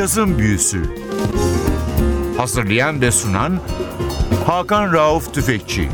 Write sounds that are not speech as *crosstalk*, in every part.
Cazın Büyüsü Hazırlayan ve sunan Hakan Rauf Tüfekçi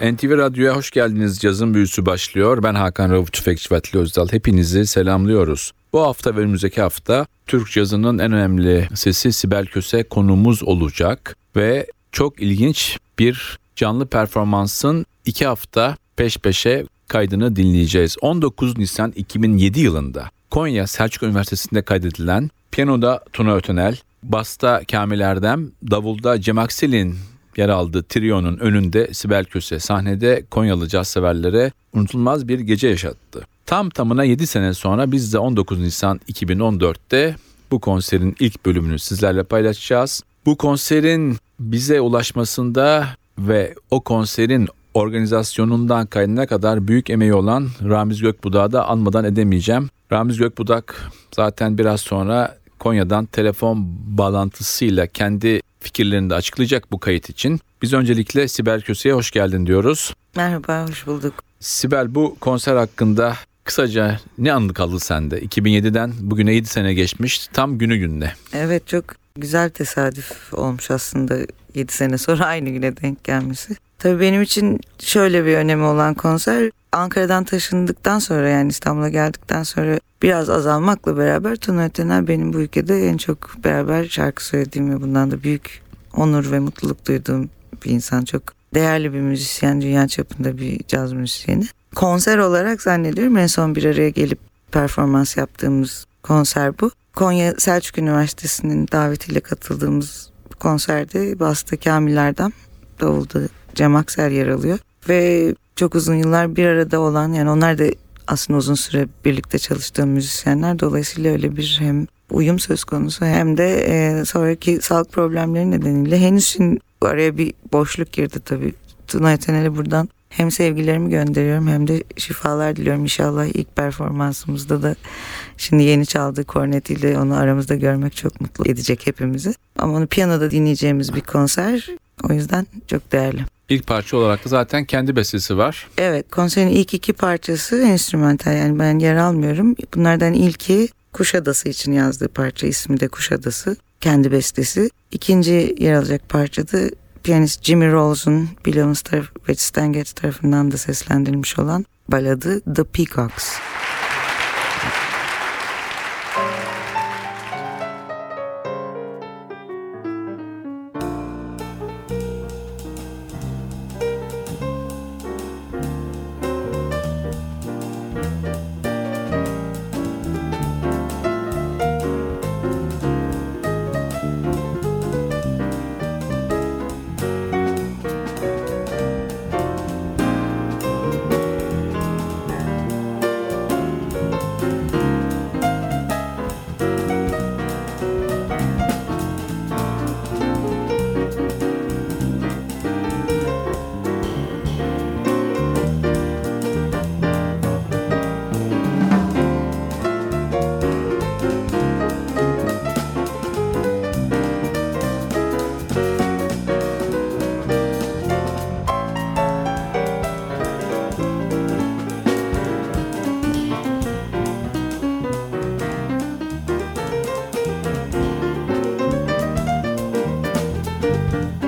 NTV Radyo'ya hoş geldiniz. Cazın Büyüsü başlıyor. Ben Hakan Rauf Tüfekçi ve Atli Özdal. Hepinizi selamlıyoruz. Bu hafta ve önümüzdeki hafta Türk cazının en önemli sesi Sibel Köse konumuz olacak. Ve çok ilginç bir canlı performansın iki hafta peş peşe kaydını dinleyeceğiz. 19 Nisan 2007 yılında Konya Selçuk Üniversitesi'nde kaydedilen piyanoda Tuna Ötenel, basta Kamil Erdem, davulda Cem Aksel'in yer aldığı trionun önünde Sibel Köse sahnede Konyalı caz severlere unutulmaz bir gece yaşattı. Tam tamına 7 sene sonra biz de 19 Nisan 2014'te bu konserin ilk bölümünü sizlerle paylaşacağız. Bu konserin bize ulaşmasında ve o konserin organizasyonundan kaynına kadar büyük emeği olan Ramiz Gökbudak'ı da anmadan edemeyeceğim. Ramiz Gökbudak zaten biraz sonra Konya'dan telefon bağlantısıyla kendi fikirlerini de açıklayacak bu kayıt için. Biz öncelikle Sibel Köse'ye hoş geldin diyoruz. Merhaba, hoş bulduk. Sibel bu konser hakkında kısaca ne anı kaldı sende? 2007'den bugüne 7 sene geçmiş tam günü gününe. Evet çok güzel tesadüf olmuş aslında 7 sene sonra aynı güne denk gelmesi. Tabii benim için şöyle bir önemi olan konser Ankara'dan taşındıktan sonra yani İstanbul'a geldikten sonra biraz azalmakla beraber Tuna Ötener benim bu ülkede en çok beraber şarkı söylediğim ve bundan da büyük onur ve mutluluk duyduğum bir insan. Çok değerli bir müzisyen, dünya çapında bir caz müzisyeni. Konser olarak zannediyorum en son bir araya gelip performans yaptığımız konser bu. Konya Selçuk Üniversitesi'nin davetiyle katıldığımız konserde Basta Kamil Erdem, Davulda Cem Aksel yer alıyor. Ve çok uzun yıllar bir arada olan yani onlar da aslında uzun süre birlikte çalıştığım müzisyenler. Dolayısıyla öyle bir hem uyum söz konusu hem de e, sonraki sağlık problemleri nedeniyle henüz şimdi araya bir boşluk girdi tabii. Tuna Yetenel'e buradan hem sevgilerimi gönderiyorum hem de şifalar diliyorum. İnşallah ilk performansımızda da şimdi yeni çaldığı kornetiyle onu aramızda görmek çok mutlu edecek hepimizi. Ama onu piyanoda dinleyeceğimiz bir konser. O yüzden çok değerli. İlk parça olarak da zaten kendi bestesi var. Evet konserin ilk iki parçası enstrümantal yani ben yer almıyorum. Bunlardan ilki Kuşadası için yazdığı parça ismi de Kuşadası. Kendi bestesi. İkinci yer alacak parça da piyanist Jimmy Rolls'un Bill Evans taraf ve Stan Getz tarafından da seslendirilmiş olan baladı The Peacocks. Bye.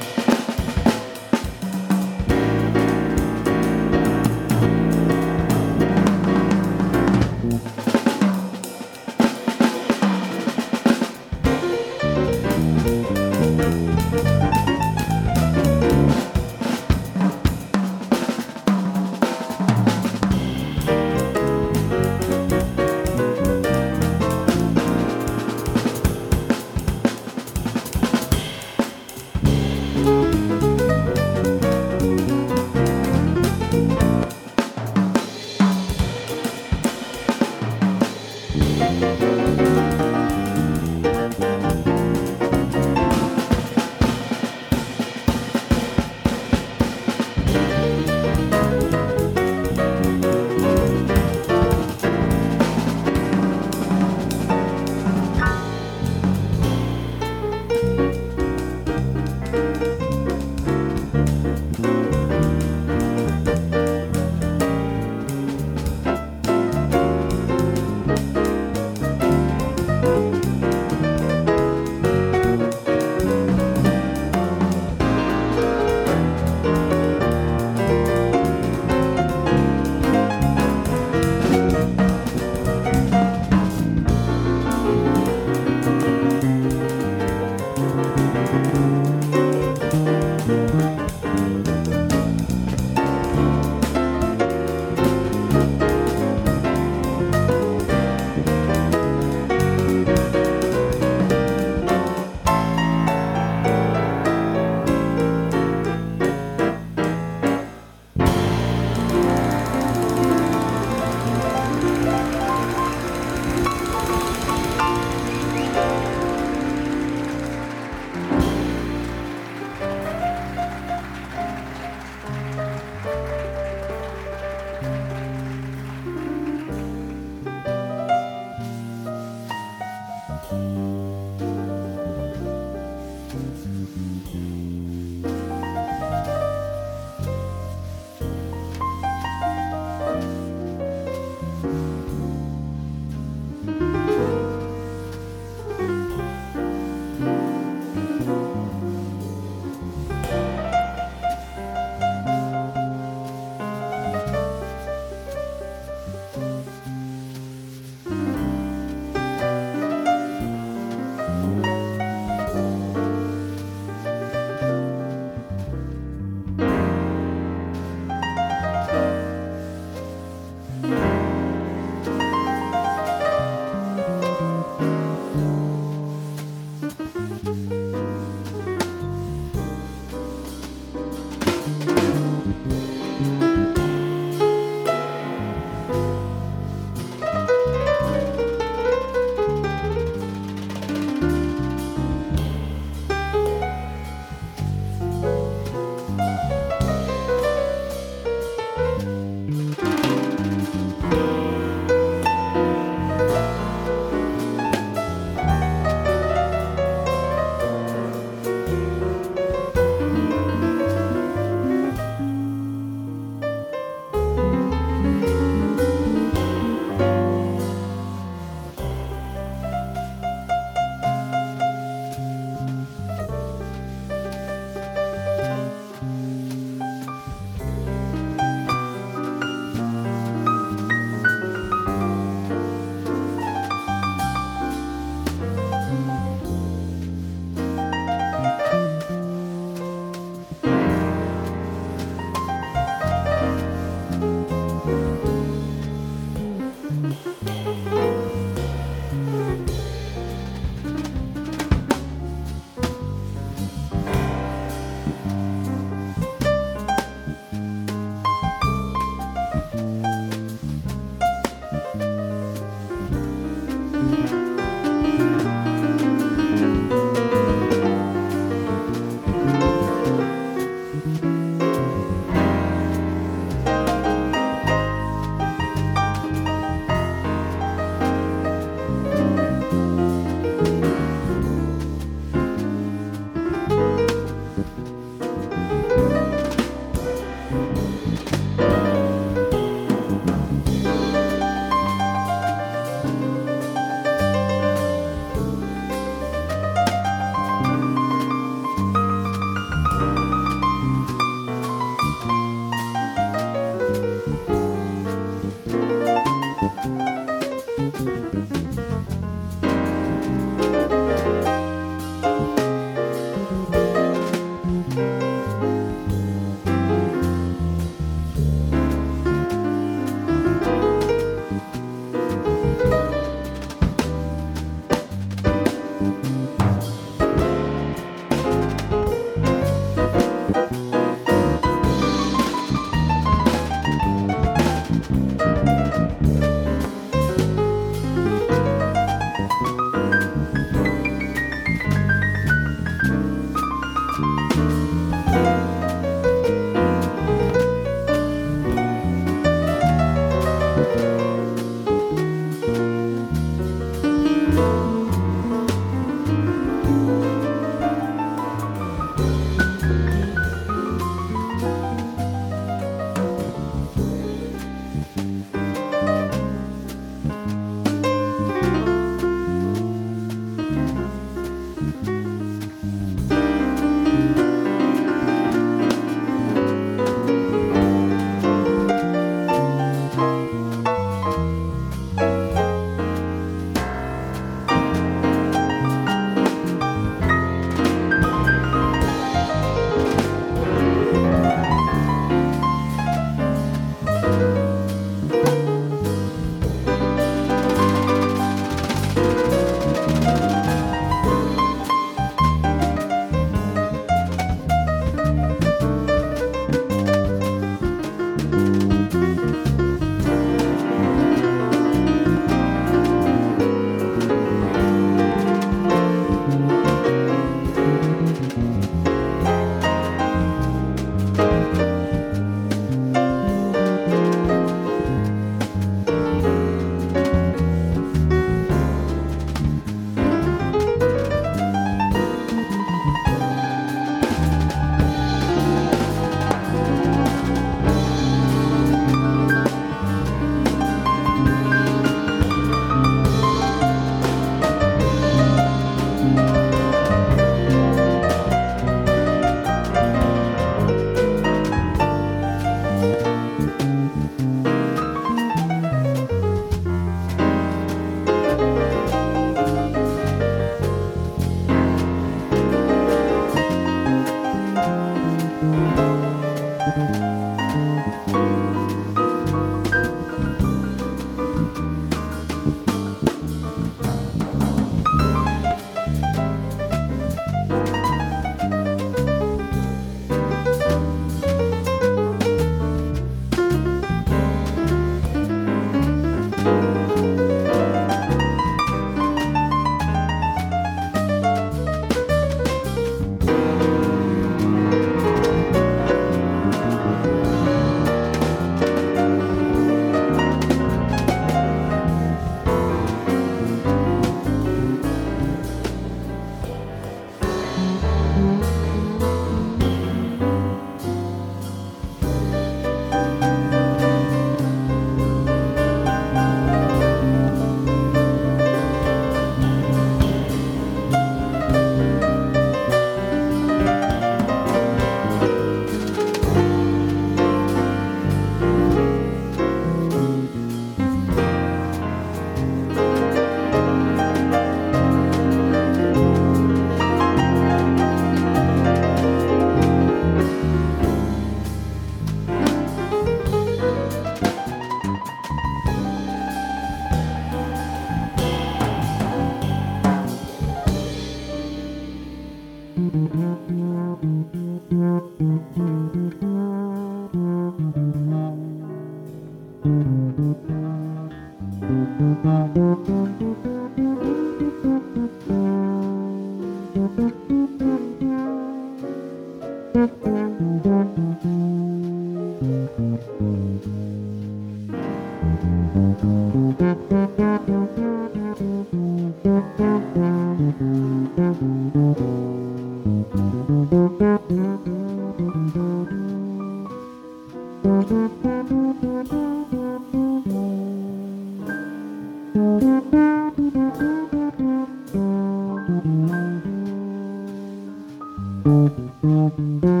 Mm-hmm.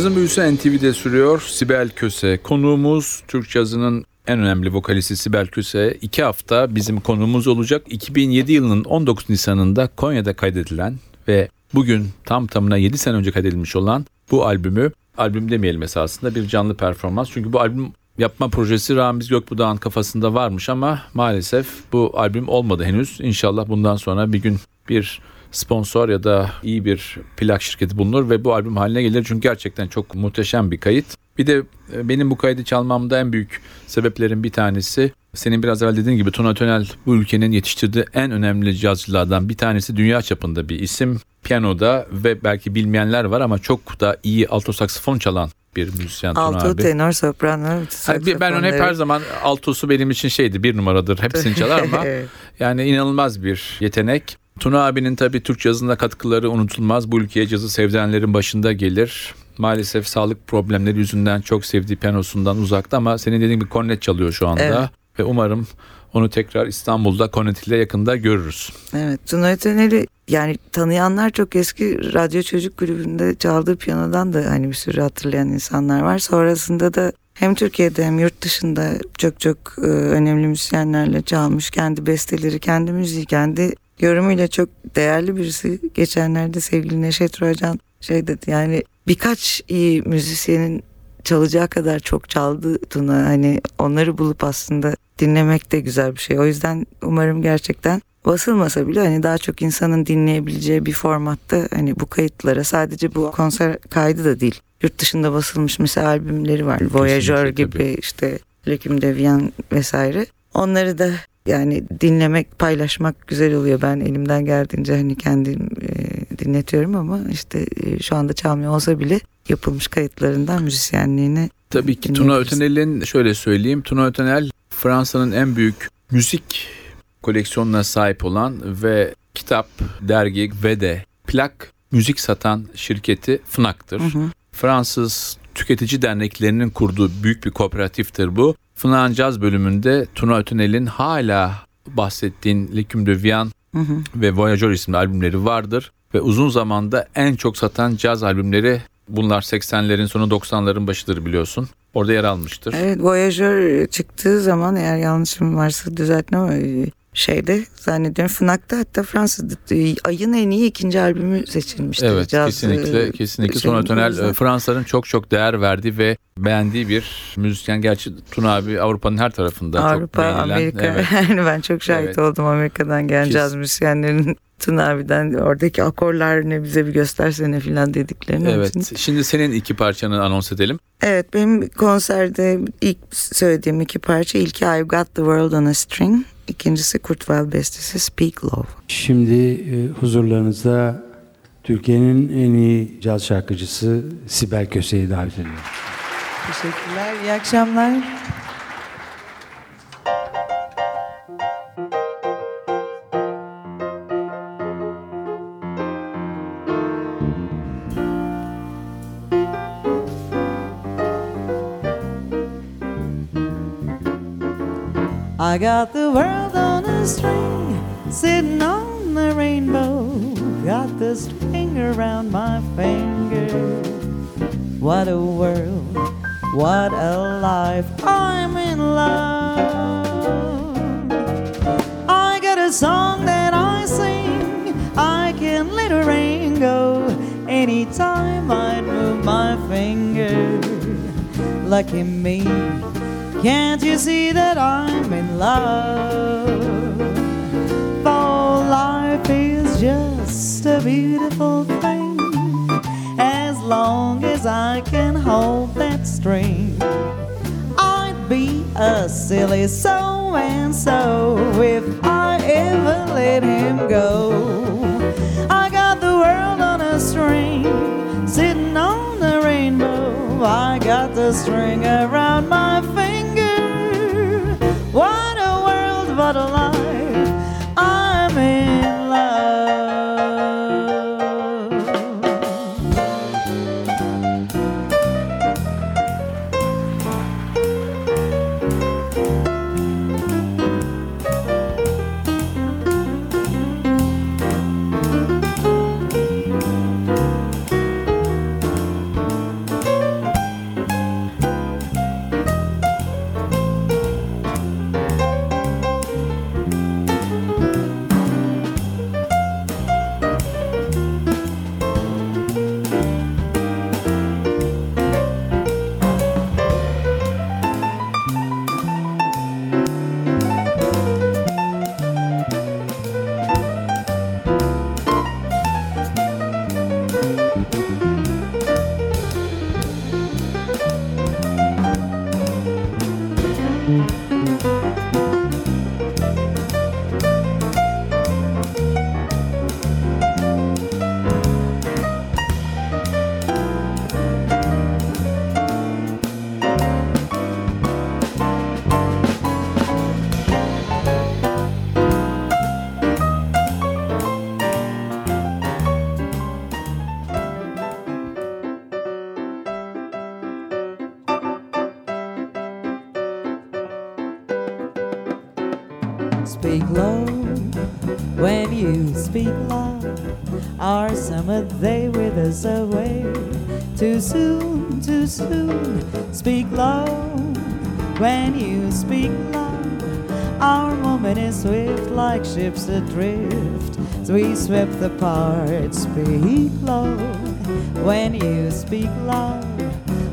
Yazın büyüsü NTV'de sürüyor. Sibel Köse konuğumuz Türk cazının en önemli vokalisti Sibel Köse. iki hafta bizim konuğumuz olacak. 2007 yılının 19 Nisan'ında Konya'da kaydedilen ve bugün tam tamına 7 sene önce kaydedilmiş olan bu albümü, albüm demeyelim esasında bir canlı performans. Çünkü bu albüm yapma projesi Ramiz Gökbuğ'un kafasında varmış ama maalesef bu albüm olmadı henüz. İnşallah bundan sonra bir gün bir sponsor ya da iyi bir plak şirketi bulunur ve bu albüm haline gelir. Çünkü gerçekten çok muhteşem bir kayıt. Bir de e, benim bu kaydı çalmamda en büyük sebeplerin bir tanesi senin biraz evvel dediğin gibi Tuna Tönel bu ülkenin yetiştirdiği en önemli cazcılardan bir tanesi dünya çapında bir isim. Piyanoda ve belki bilmeyenler var ama çok da iyi alto saksafon çalan bir müzisyen Tuna Alto, abi. tenor, soprano, bir- ben onu hep her zaman altosu benim için şeydi bir numaradır hepsini çalar ama *laughs* yani inanılmaz bir yetenek. Tuna abinin tabii Türk cazına katkıları unutulmaz. Bu ülkeye cazı sevdenlerin başında gelir. Maalesef sağlık problemleri yüzünden çok sevdiği piyanosundan uzakta ama senin dediğin gibi kornet çalıyor şu anda. Evet. Ve umarım onu tekrar İstanbul'da kornet ile yakında görürüz. Evet Tuna Ötener'i yani tanıyanlar çok eski Radyo Çocuk Kulübü'nde çaldığı piyanodan da hani bir sürü hatırlayan insanlar var. Sonrasında da hem Türkiye'de hem yurt dışında çok çok e, önemli müzisyenlerle çalmış. Kendi besteleri, kendi müziği, kendi yorumuyla çok değerli birisi. Geçenlerde sevgili Neşet Rocan şey dedi yani birkaç iyi müzisyenin çalacağı kadar çok çaldı Tuna. Hani onları bulup aslında dinlemek de güzel bir şey. O yüzden umarım gerçekten basılmasa bile hani daha çok insanın dinleyebileceği bir formatta hani bu kayıtlara sadece bu konser kaydı da değil. Yurt dışında basılmış mesela albümleri var. Voyageur gibi tabii. işte Leküm Devian vesaire. Onları da yani dinlemek, paylaşmak güzel oluyor. Ben elimden geldiğince hani kendim e, dinletiyorum ama işte e, şu anda çalmıyor olsa bile yapılmış kayıtlarından müzisyenliğine Tabii ki Tuna. Ötenel'in şöyle söyleyeyim. Tuna Ötenel Fransa'nın en büyük müzik koleksiyonuna sahip olan ve kitap, dergi ve de plak müzik satan şirketi FNAC'tır. Hı hı. Fransız tüketici derneklerinin kurduğu büyük bir kooperatiftir bu. FNAC'ın caz bölümünde Tuna Ötenel'in hala bahsettiğin Leküm de Vian Hı hı. ve Voyageur isimli albümleri vardır. Ve uzun zamanda en çok satan caz albümleri bunlar 80'lerin sonu 90'ların başıdır biliyorsun. Orada yer almıştır. Evet Voyageur çıktığı zaman eğer yanlışım varsa düzeltin ama e, şeyde zannediyorum FNAC'ta hatta Fransa'da e, ayın en iyi ikinci albümü seçilmişti. Evet Caz, kesinlikle e, kesinlikle şeyin Tuna Tönel e, Fransa'nın çok çok değer verdiği ve beğendiği bir müzisyen. Gerçi Tuna abi Avrupa'nın her tarafında çok Avrupa, beğenilen. Amerika Evet. *laughs* yani ben çok şahit Evet. oldum Amerika'dan gelen Kes- caz müzisyenlerin *laughs* Tuna abiden oradaki akorlar ne bize bir göstersene filan dediklerini. Evet. Şimdi senin iki parçanı anons edelim. Evet benim konserde ilk söylediğim iki parça ilki I've Got the World on a String. İkincisi Kurt Weill bestesi Speak Love. Şimdi e, huzurlarınızda Türkiye'nin en iyi caz şarkıcısı Sibel Köse'yi davet ediyorum. Teşekkürler, iyi akşamlar. I got the world on a string, sitting on the rainbow. Got the string around my finger. What a world, what a life. I'm in love. I got a song that I sing. I can let a rain go anytime I move my finger. Lucky me. Can't you see that I'm in love? For life is just a beautiful thing as long as I can hold that string. I'd be a silly so and so if I ever let him go. I got the world on a string, sitting on the rainbow. I got the string around our they day withers away. Too soon, too soon, speak low, when you speak loud, our moment is swift like ships adrift. So we swept apart, speak low, when you speak loud.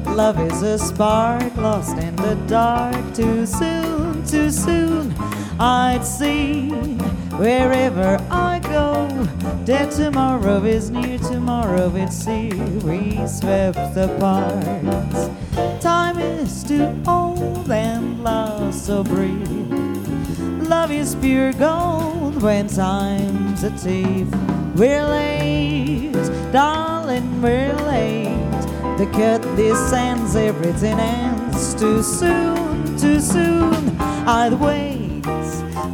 Love is a spark lost in the dark. Too soon, too soon, I'd see wherever I. Dead tomorrow is near tomorrow, it's sea. We swept apart. Time is too old and love so brief. Love is pure gold when time's a thief. We're late, darling, we're late. The cut descends, everything ends too soon, too soon. I'd wait,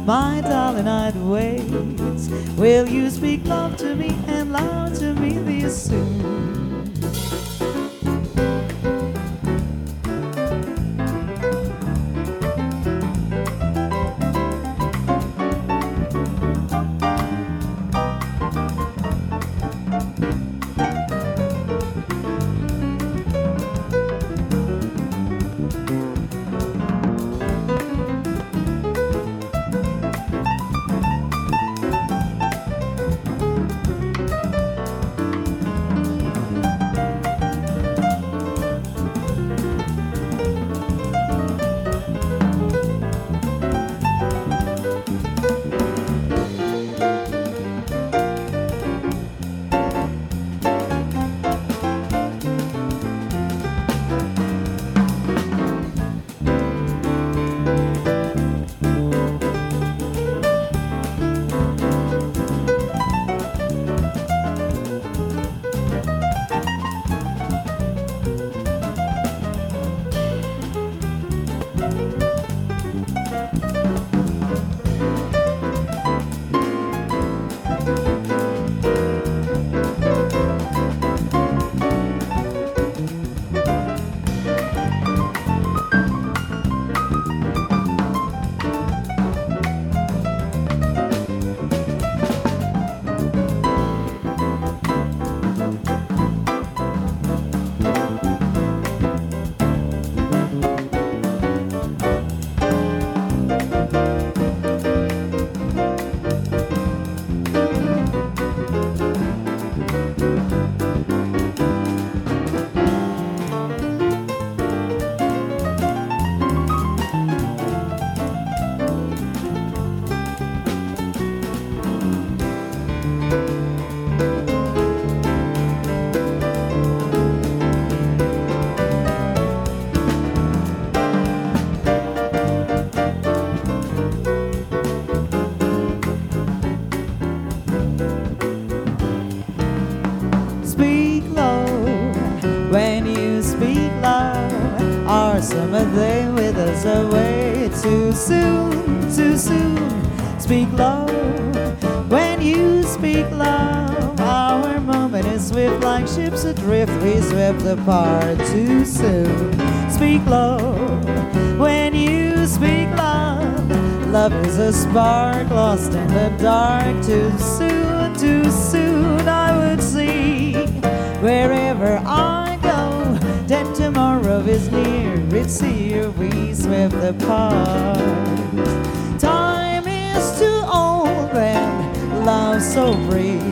my darling, I'd wait. Will you speak love to me and loud to me this soon? Summer day withers away too soon, too soon. Speak low when you speak loud. Our moment is swift like ships adrift. We swept apart too soon. Speak low when you speak loud. Love is a spark lost in the dark. Too soon, too soon, I would see wherever I. Tomorrow is near, it's here. We swept apart. Time is too old and love so brief.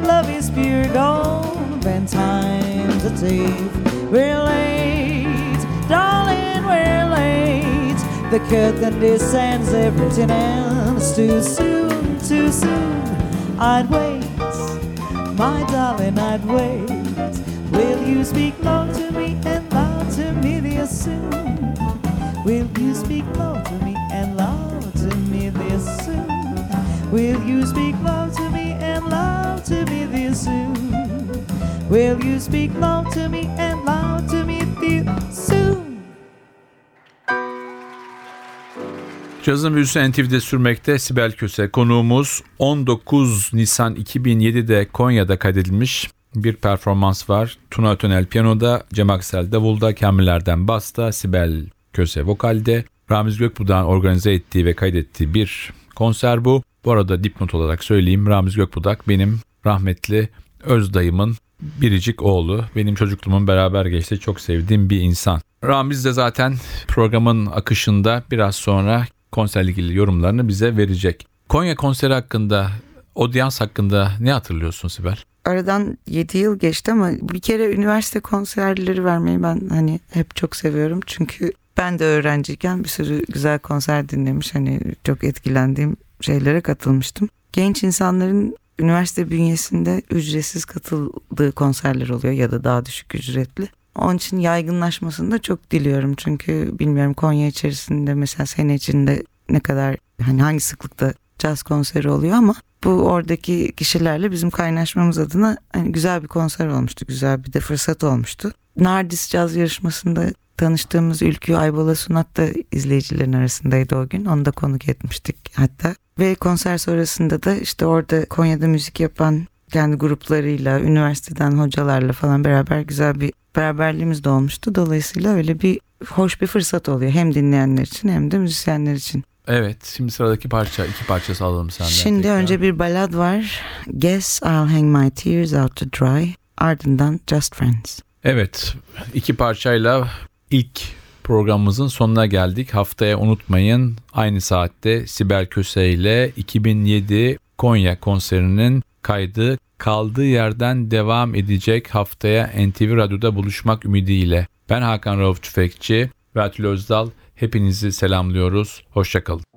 Love is pure gold and time's a thief. We're late, darling, we're late. The curtain descends, everything ends too soon, too soon. I'd wait, my darling, I'd wait. Will you speak low to me this soon? Will you speak low to me and loud to me this soon? Will you speak low to me and loud to me this soon? Will you speak low to me and loud to me this soon? Cazın büyüsü NTV'de sürmekte Sibel Köse. Konuğumuz 19 Nisan 2007'de Konya'da kaydedilmiş bir performans var. Tuna Ötenel piyanoda, Cem Aksel davulda, Kamillerden basta, Sibel Köse vokalde Ramiz Gökbudak organize ettiği ve kaydettiği bir konser bu. Bu arada dipnot olarak söyleyeyim Ramiz Gökbudak benim rahmetli öz dayımın biricik oğlu. Benim çocukluğumun beraber geçtiği çok sevdiğim bir insan. Ramiz de zaten programın akışında biraz sonra konserle ilgili yorumlarını bize verecek. Konya konseri hakkında, Odyans hakkında ne hatırlıyorsun Sibel? Aradan 7 yıl geçti ama bir kere üniversite konserleri vermeyi ben hani hep çok seviyorum. Çünkü ben de öğrenciyken bir sürü güzel konser dinlemiş hani çok etkilendiğim şeylere katılmıştım. Genç insanların üniversite bünyesinde ücretsiz katıldığı konserler oluyor ya da daha düşük ücretli. Onun için yaygınlaşmasını da çok diliyorum. Çünkü bilmiyorum Konya içerisinde mesela sene içinde ne kadar hani hangi sıklıkta caz konseri oluyor ama bu oradaki kişilerle bizim kaynaşmamız adına hani güzel bir konser olmuştu. Güzel bir de fırsat olmuştu. Nardis Caz yarışmasında tanıştığımız Ülkü Aybola Sunat da izleyicilerin arasındaydı o gün. Onu da konuk etmiştik hatta. Ve konser sonrasında da işte orada Konya'da müzik yapan kendi gruplarıyla, üniversiteden hocalarla falan beraber güzel bir beraberliğimiz de olmuştu. Dolayısıyla öyle bir hoş bir fırsat oluyor. Hem dinleyenler için hem de müzisyenler için. Evet, şimdi sıradaki parça, iki parça alalım senden. Şimdi tekrar. önce bir ballad var. Guess I'll hang my tears out to dry. Ardından Just Friends. Evet, iki parçayla ilk programımızın sonuna geldik. Haftaya unutmayın aynı saatte Sibel Köse ile 2007 Konya konserinin kaydı kaldığı yerden devam edecek haftaya NTV Radyo'da buluşmak ümidiyle. Ben Hakan Rauf Tüfekçi ve Atilla Özdal hepinizi selamlıyoruz. Hoşçakalın.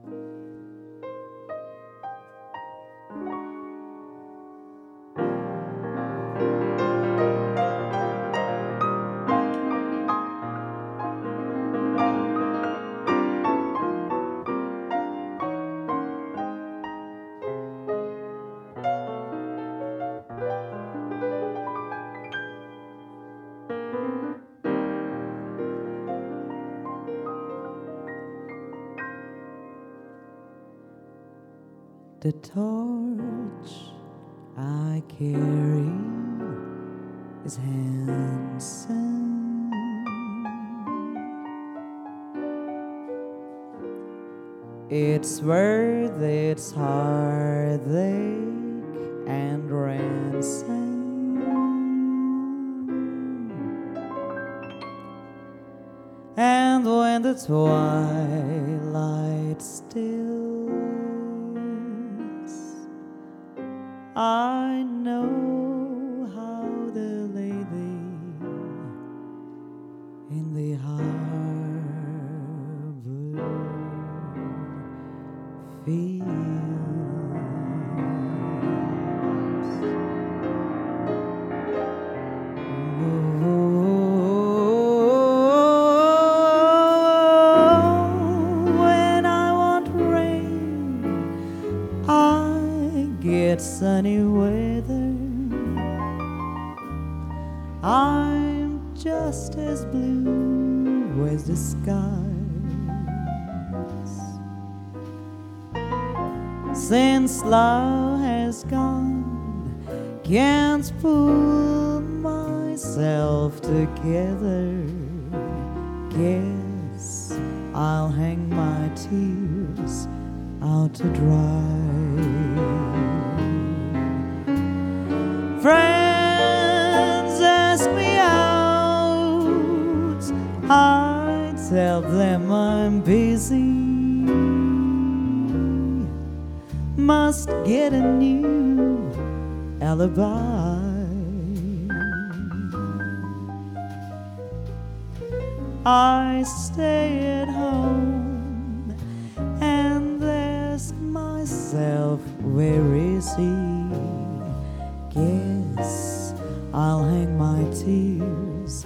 I stay at home and ask myself, where is he? Guess I'll hang my tears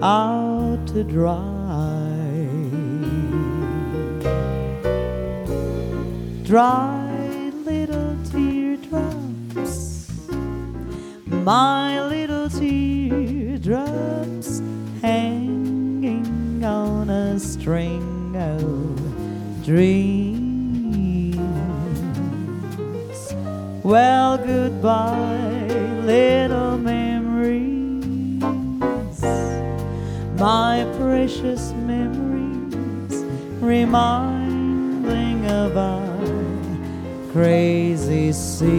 out to dry. Dry little teardrops, my little teardrops string of dreams. Well, goodbye, little memories, my precious memories. reminding of our crazy scenes.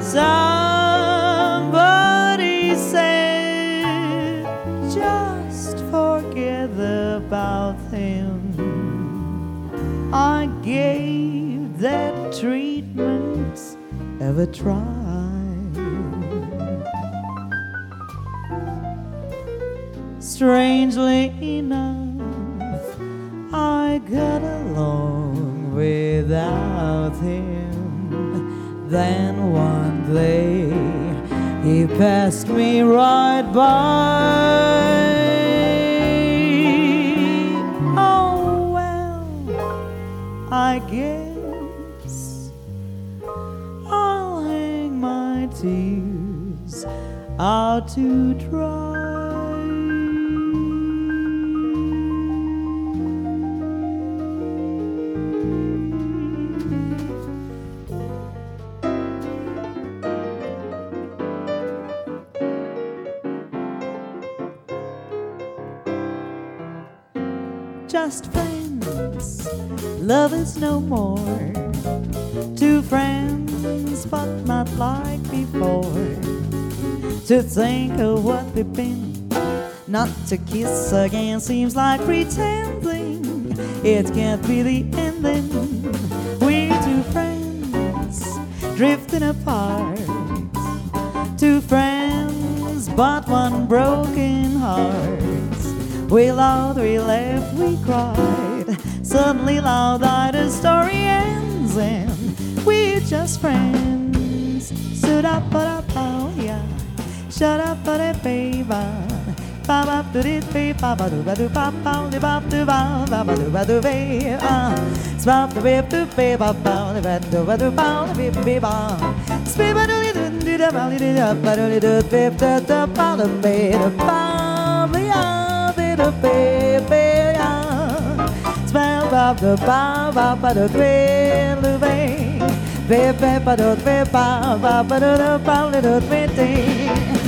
Somebody ever tried. Strangely enough, I got along without him. Then one day he passed me right by. Oh well, I guess out to dry. Just friends, love is no more. Two friends, but not like before. To think of what we've been, not to kiss again seems like pretending. It can't be the ending. We're two friends, drifting apart. Two friends, but one broken heart. We loved, we laughed, we cried. Suddenly, loud the story ends, and we're just friends. Stood up. Shut up, but it, baby. Ba ba do it, be ba ba do ba do ba ba do ba do ba ba ba do ba do be ah. Swap the whip do be ba ba do ba do ba do ba do be be ba. Speed ba do do do da ba do da ba do do be da da ba do be da ba be ya be do be be ya. Smell ba do ba ba ba do be do be. Be be ba do be ba ba ba do da ba da da do be do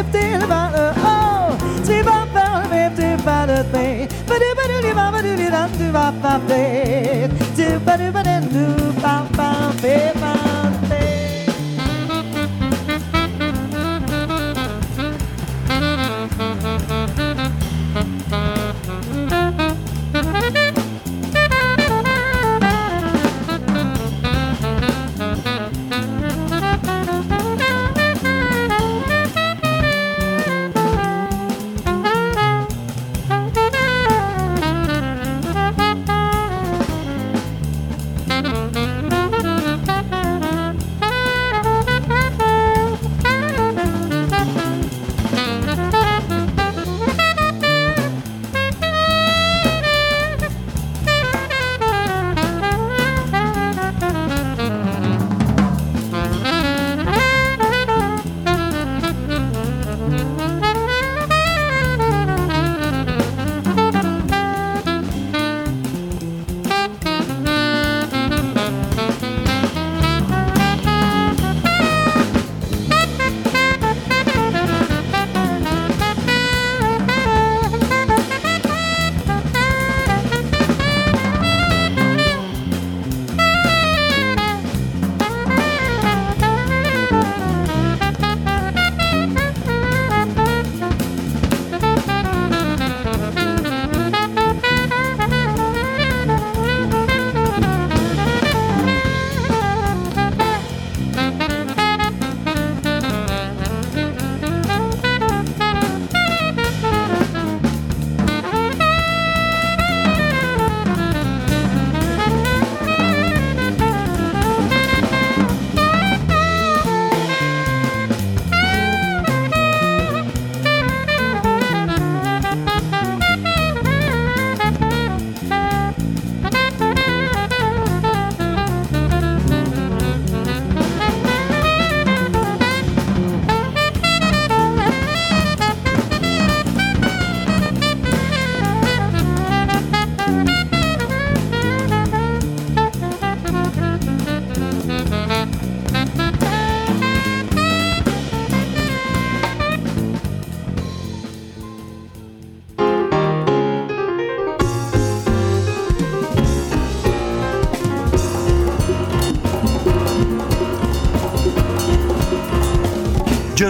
feeling about her. Oh, see, bop, bop, bop, do, bop, do, me. Ba do, ba do, do, ba do, do, do, do, bop, bop, do, ba do, ba do, do, bop, bop, bop, bop.